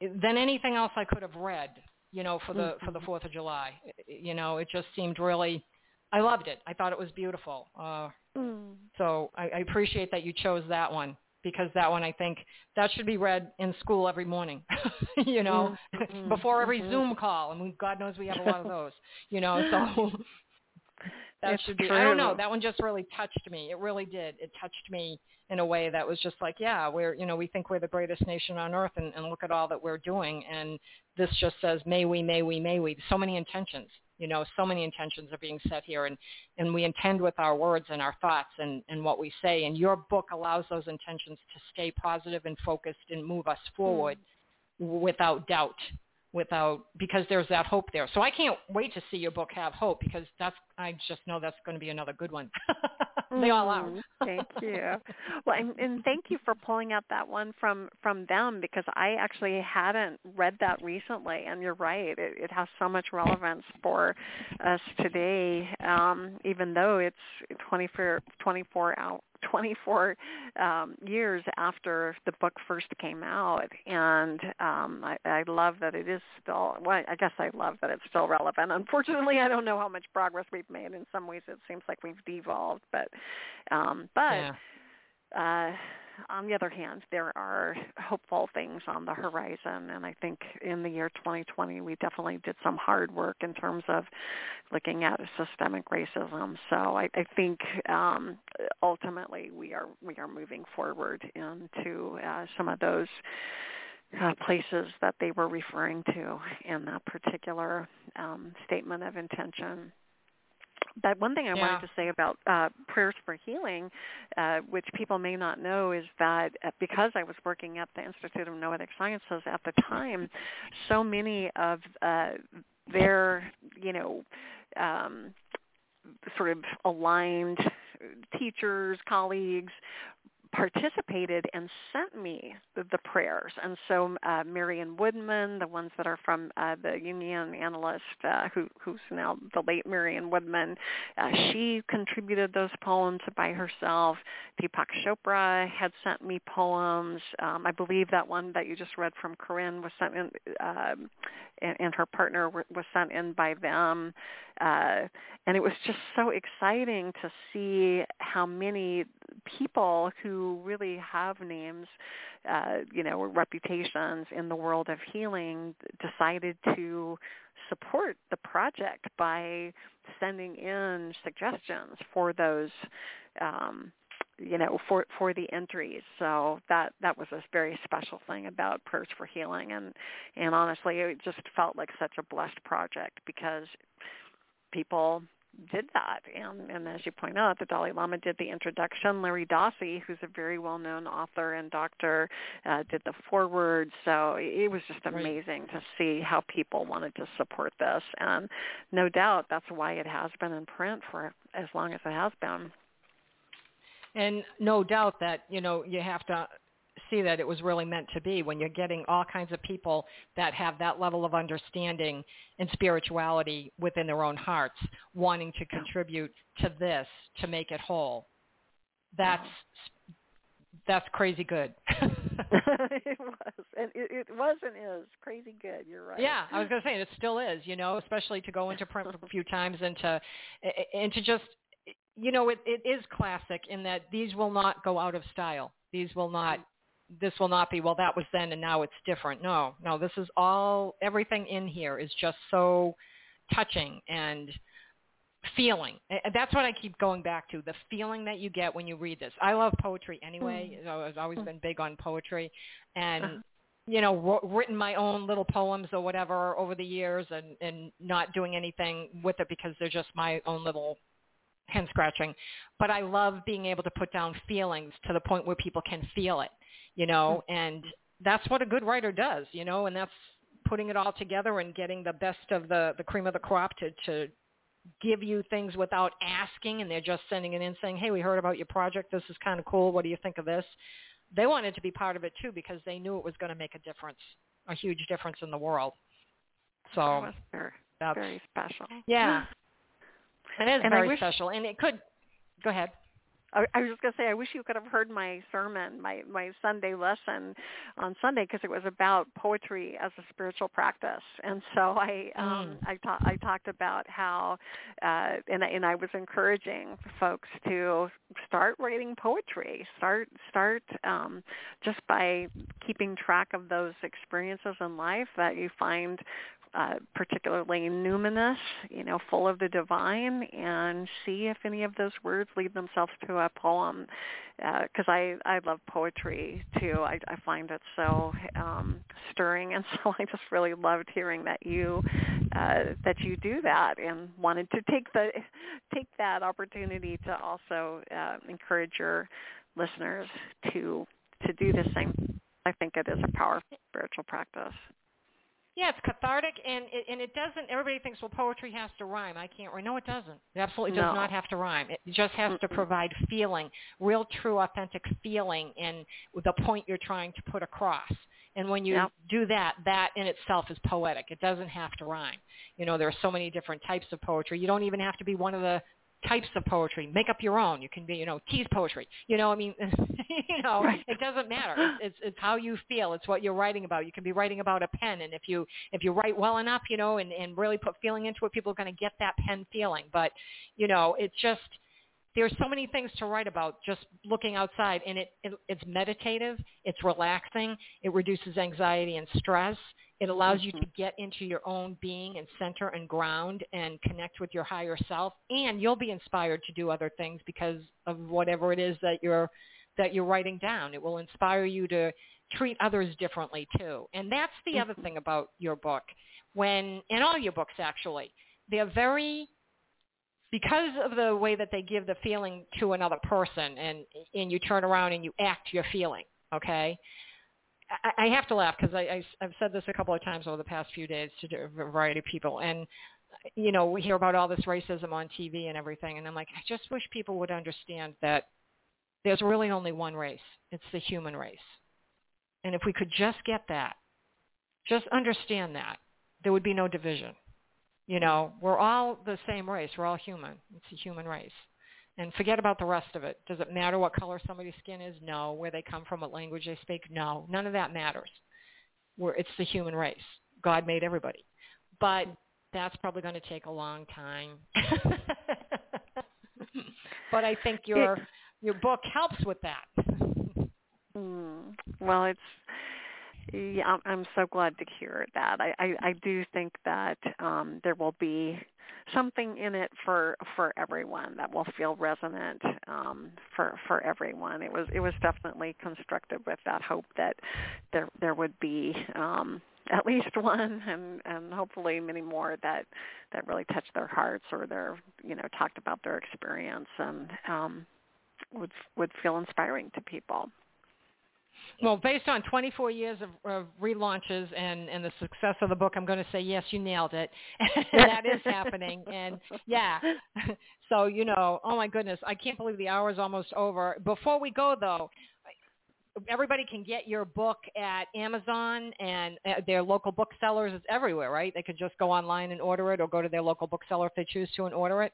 than anything else I could have read, you know, for the mm-hmm. for the 4th of July. You know, it just seemed really I loved it. I thought it was beautiful. Uh mm. so I, I appreciate that you chose that one because that one I think that should be read in school every morning, you know, mm-hmm. before every mm-hmm. Zoom call, and we, God knows we have a lot of those, you know. So that it's should be. True. I don't know. That one just really touched me. It really did. It touched me in a way that was just like, yeah, we're you know we think we're the greatest nation on earth, and, and look at all that we're doing. And this just says, may we, may we, may we. So many intentions. You know, so many intentions are being set here, and and we intend with our words and our thoughts and and what we say. And your book allows those intentions to stay positive and focused and move us forward mm. without doubt without because there's that hope there. So I can't wait to see your book have hope because that's I just know that's going to be another good one. they all are. Mm, thank you. Well, and, and thank you for pulling out that one from from them because I actually hadn't read that recently. And you're right; it, it has so much relevance for us today, um, even though it's 24 24 out 24 um, years after the book first came out, and um, I, I love that it is still. Well, I guess I love that it's still relevant. Unfortunately, I don't know how much progress we've made. In some ways, it seems like we've devolved, but um, but. Yeah. Uh, on the other hand, there are hopeful things on the horizon, and I think in the year 2020 we definitely did some hard work in terms of looking at systemic racism. So I, I think um, ultimately we are we are moving forward into uh, some of those uh, places that they were referring to in that particular um, statement of intention. But one thing I yeah. wanted to say about uh, prayers for healing, uh, which people may not know, is that uh, because I was working at the Institute of Noetic Sciences at the time, so many of uh, their, you know, um, sort of aligned teachers, colleagues participated and sent me the, the prayers. And so uh, Marion Woodman, the ones that are from uh, the Jungian analyst, uh, who, who's now the late Marion Woodman, uh, she contributed those poems by herself. Deepak Chopra had sent me poems. Um, I believe that one that you just read from Corinne was sent in, uh, and, and her partner was sent in by them. Uh, and it was just so exciting to see how many people who really have names, uh, you know, reputations in the world of healing decided to support the project by sending in suggestions for those um, you know for for the entries. So that that was a very special thing about prayers for healing. And and honestly it just felt like such a blessed project because people did that. And and as you point out the dalai lama did the introduction. Larry dossey who's a very well known author and doctor uh, did the foreword. So it was just amazing right. to see how people wanted to support this. And no doubt that's why it has been in print for as long as it has been. And no doubt that you know you have to see that it was really meant to be when you're getting all kinds of people that have that level of understanding and spirituality within their own hearts wanting to contribute to this to make it whole. That's that's crazy good. It was. And it, it was and is crazy good. You're right. Yeah i was going to say it still is you know especially to go into print a few times and to and to just you know, it, it is classic in that these will not go out of style. These will not, this will not be, well, that was then and now it's different. No, no, this is all, everything in here is just so touching and feeling. That's what I keep going back to, the feeling that you get when you read this. I love poetry anyway. Mm. I've always been big on poetry. And, uh-huh. you know, written my own little poems or whatever over the years and, and not doing anything with it because they're just my own little hand scratching, but I love being able to put down feelings to the point where people can feel it, you know, mm-hmm. and that's what a good writer does, you know, and that's putting it all together and getting the best of the, the cream of the crop to, to give you things without asking and they're just sending it in saying, hey, we heard about your project. This is kind of cool. What do you think of this? They wanted to be part of it too because they knew it was going to make a difference, a huge difference in the world. So that that's very special. Yeah. It is and very wish, special, and it could. Go ahead. I, I was just going to say, I wish you could have heard my sermon, my my Sunday lesson on Sunday, because it was about poetry as a spiritual practice. And so I um, mm. I, ta- I talked about how, uh, and and I was encouraging folks to start writing poetry. Start start um, just by keeping track of those experiences in life that you find uh, particularly numinous, you know, full of the divine, and see if any of those words lead themselves to a poem. Because uh, I I love poetry too. I, I find it so um, stirring, and so I just really loved hearing that you uh, that you do that, and wanted to take the take that opportunity to also uh, encourage your listeners to to do the same. I think it is a powerful spiritual practice. Yeah, it's cathartic, and it, and it doesn't. Everybody thinks, well, poetry has to rhyme. I can't. No, it doesn't. It absolutely does no. not have to rhyme. It just has to provide feeling, real, true, authentic feeling, and the point you're trying to put across. And when you yep. do that, that in itself is poetic. It doesn't have to rhyme. You know, there are so many different types of poetry. You don't even have to be one of the types of poetry. Make up your own. You can be, you know, tease poetry. You know, I mean, you know, right. it doesn't matter. It's, it's how you feel. It's what you're writing about. You can be writing about a pen, and if you if you write well enough, you know, and and really put feeling into it, people are going to get that pen feeling. But you know, it's just there's so many things to write about just looking outside and it, it it's meditative it's relaxing it reduces anxiety and stress it allows you to mm-hmm. get into your own being and center and ground and connect with your higher self. And you'll be inspired to do other things because of whatever it is that you're that you're writing down. It will inspire you to treat others differently too. And that's the other mm-hmm. thing about your book. When in all your books actually, they're very because of the way that they give the feeling to another person and and you turn around and you act your feeling, okay? I, have to laugh because I, I, I've said this a couple of times over the past few days to a variety of people, and you know we hear about all this racism on TV and everything, and I'm like, I just wish people would understand that there's really only one race. It's the human race. And if we could just get that, just understand that, there would be no division. You know, we're all the same race. We're all human. It's a human race. And forget about the rest of it. Does it matter what color somebody's skin is? No. Where they come from, what language they speak? No. None of that matters. We're, it's the human race. God made everybody. But that's probably going to take a long time. but I think your your book helps with that. Mm. Well, it's yeah, I'm so glad to hear that. I, I, I do think that um, there will be something in it for for everyone that will feel resonant um, for for everyone. It was it was definitely constructed with that hope that there there would be um, at least one and and hopefully many more that that really touched their hearts or their you know talked about their experience and um, would would feel inspiring to people. Well, based on 24 years of, of relaunches and, and the success of the book, I'm going to say yes, you nailed it. that is happening, and yeah. So you know, oh my goodness, I can't believe the hour is almost over. Before we go, though, everybody can get your book at Amazon and uh, their local booksellers. It's everywhere, right? They could just go online and order it, or go to their local bookseller if they choose to and order it.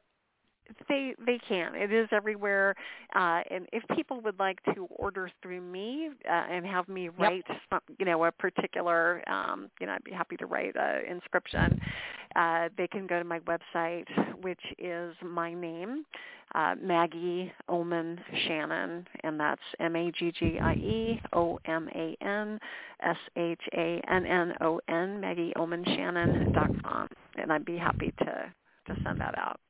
They they can. It is everywhere. Uh, and if people would like to order through me uh, and have me write, yep. some, you know, a particular, um, you know, I'd be happy to write an inscription. Uh, they can go to my website, which is my name, uh, Maggie Oman Shannon, and that's M A G G I E O M A N S H A N N O N, Maggie Oman Shannon dot com, and I'd be happy to to send that out.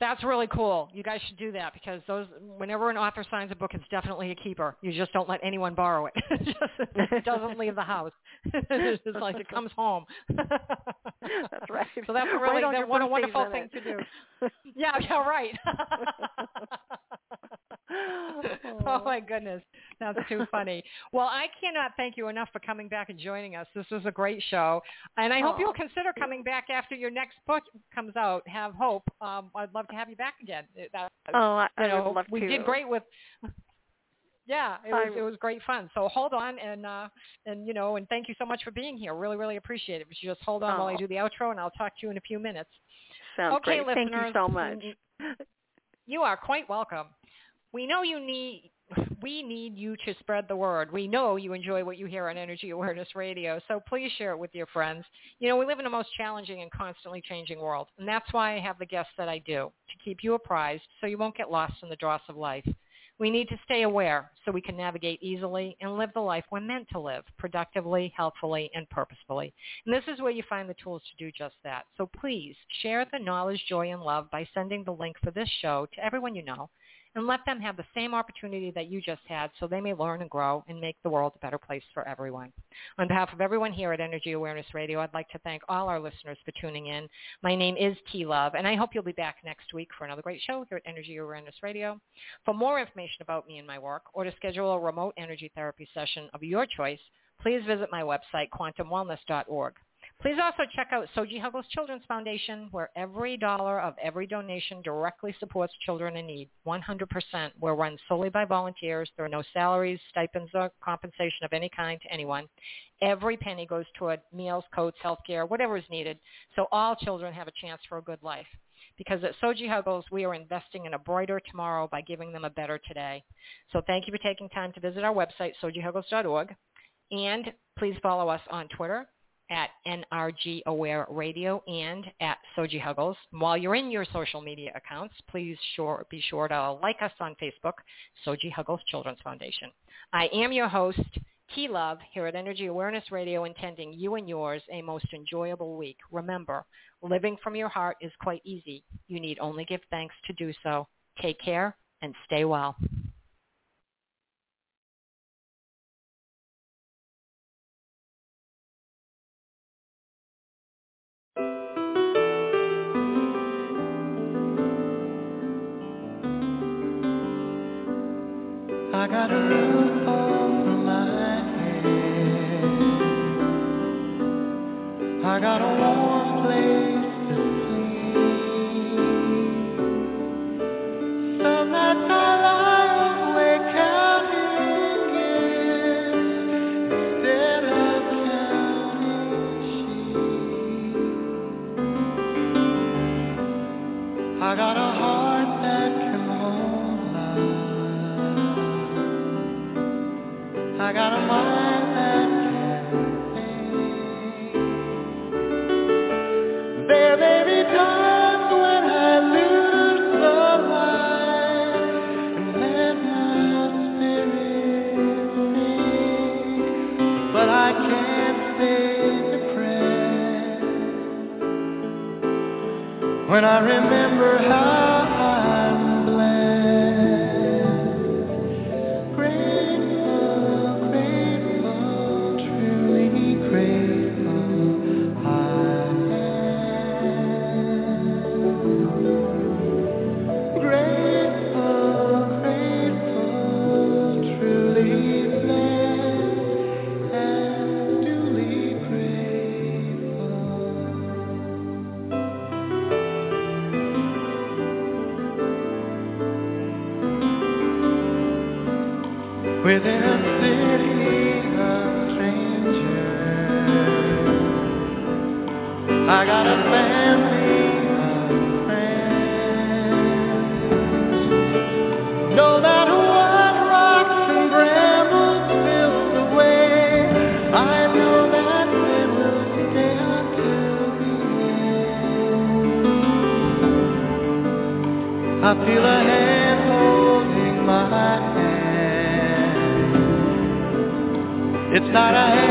That's really cool. You guys should do that because those whenever an author signs a book, it's definitely a keeper. You just don't let anyone borrow it. it doesn't leave the house. it's like it comes home. that's right. So that's really that, what a wonderful thing to do. yeah, yeah, right. oh my goodness, that's too funny. Well, I cannot thank you enough for coming back and joining us. This was a great show, and I hope you'll consider coming back after your next book comes out. Have hope. Um, I'd love to have you back again. That, oh, I, you know, I would love we to. did great with. Yeah, it was it was great fun. So hold on and uh and you know and thank you so much for being here. Really really appreciate it. But you just hold on oh. while I do the outro and I'll talk to you in a few minutes. Sounds okay, great. listeners. Thank you so much. You are quite welcome. We know you need we need you to spread the word. We know you enjoy what you hear on Energy Awareness Radio, so please share it with your friends. You know, we live in a most challenging and constantly changing world, and that's why I have the guests that I do, to keep you apprised so you won't get lost in the dross of life. We need to stay aware so we can navigate easily and live the life we're meant to live, productively, healthfully, and purposefully. And this is where you find the tools to do just that. So please share the knowledge, joy, and love by sending the link for this show to everyone you know and let them have the same opportunity that you just had so they may learn and grow and make the world a better place for everyone. On behalf of everyone here at Energy Awareness Radio, I'd like to thank all our listeners for tuning in. My name is T Love, and I hope you'll be back next week for another great show here at Energy Awareness Radio. For more information about me and my work, or to schedule a remote energy therapy session of your choice, please visit my website, quantumwellness.org. Please also check out Soji Huggles Children's Foundation, where every dollar of every donation directly supports children in need. 100%. We're run solely by volunteers. There are no salaries, stipends, or compensation of any kind to anyone. Every penny goes toward meals, coats, health care, whatever is needed, so all children have a chance for a good life. Because at Soji Huggles, we are investing in a brighter tomorrow by giving them a better today. So thank you for taking time to visit our website, sojihuggles.org. And please follow us on Twitter, at NRG Aware Radio and at Soji Huggles. While you're in your social media accounts, please sure, be sure to like us on Facebook, Soji Huggles Children's Foundation. I am your host, T Love, here at Energy Awareness Radio, intending you and yours a most enjoyable week. Remember, living from your heart is quite easy. You need only give thanks to do so. Take care and stay well. Got a roof over my head. I got when I remember how. feel a hand holding my hand. It's not a hand.